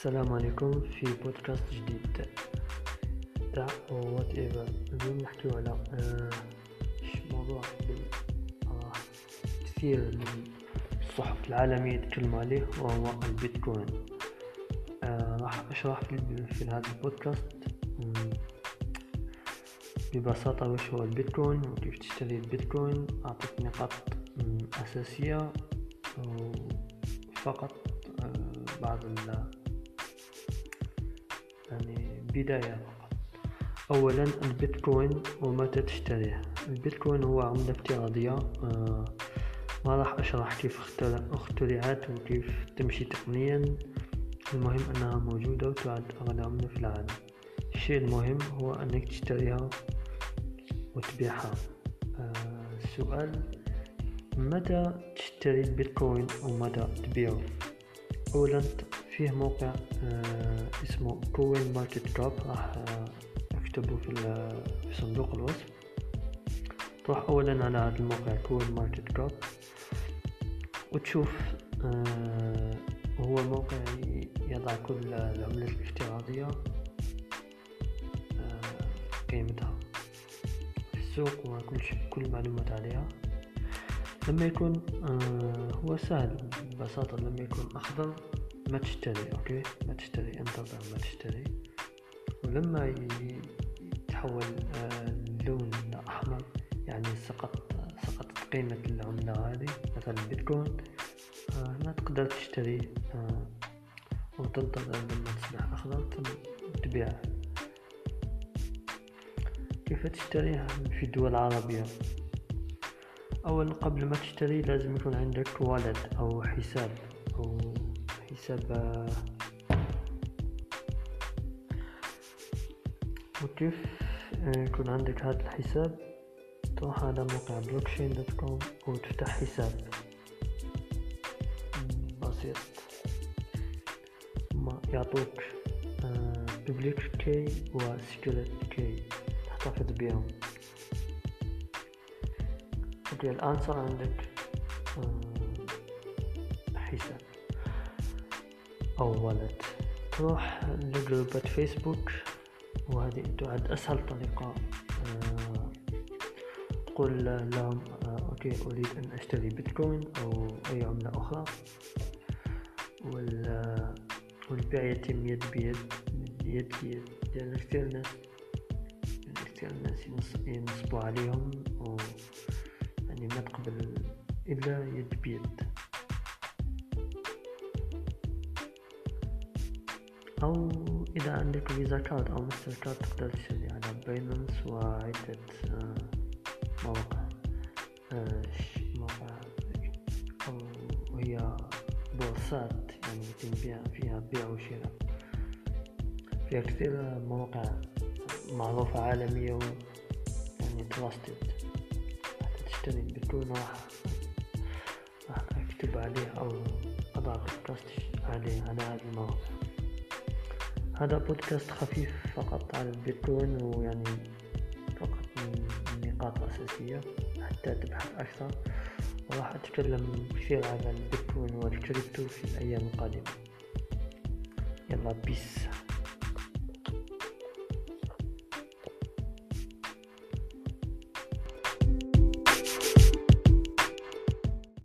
السلام عليكم في بودكاست جديد. تاع whatever اليوم نحكيو على آه موضوع؟ آه كثير من الصحف العالمية يتكلموا عليه وهو البيتكوين. آه راح أشرح في, هذا البودكاست. ببساطة وش هو البيتكوين وكيف تشتري البيتكوين. أعطيك نقاط أساسية فقط بعض بداية فقط. أولا البيتكوين ومتى تشتريه البيتكوين هو عملة افتراضية آه، ما راح أشرح كيف اخترعت وكيف تمشي تقنيا. المهم أنها موجودة وتعد أغلى عملة في العالم. الشيء المهم هو أنك تشتريها وتبيعها. آه، السؤال متى تشتري البيتكوين ومتى تبيعه؟ أولا فيه موقع آه اسمه CoinMarketCap راح آه اكتبه في, صندوق الوصف. تروح أولا على هذا الموقع CoinMarketCap وتشوف آه هو موقع يضع كل العملات الافتراضية قيمتها في السوق وكل شيء كل المعلومات عليها. لما يكون هو سهل ببساطة لما يكون أخضر ما تشتري أوكي؟ ما تشتري انتظر ما تشتري. ولما يتحول آه اللون أحمر يعني سقط سقطت قيمة العملة هذه مثلا البيتكوين آه ما تقدر تشتري آه وتنتظر لما تصبح أخضر ثم تبيعه كيف تشتريها؟ في الدول العربية أول قبل ما تشتري لازم يكون عندك wallet أو حساب أو حساب وكيف يكون عندك هذا الحساب. تروح على موقع Blockchain dot com وتفتح حساب. بسيط. ما يعطوك public key و secret key تحتفظ بيهم. okay الآن صار عندك حساب. أو wallet. تروح لجروبات فيسبوك وهذه تعد أسهل طريقة. تقول لهم okay أريد أن أشتري بيتكوين أو أي عملة أخرى. والبيع يتم يد بيد يد بيد. لأن كثير ناس كثير ناس ينصبوا عليهم و يعني ما تقبل إلا يد بيد. أو إذا عندك Visa card أو مستر كارد تقدر تشتري على Binance وعدة آه، مواقع. آه، مواقع. أو هي بورصات يعني يتم بيع فيها بيع وشراء. فيها كثير مواقع معروفة عالمية يعني تراستد تشتري بتكون راح راح أكتب عليه أو اضع بودكاست عليه على هذا الموقع هذا بودكاست خفيف فقط على البيتكوين ويعني فقط من نقاط أساسية حتى تبحث أكثر. وراح أتكلم كثير على البيتكوين والكريبتو في الأيام القادمة. يلا peace.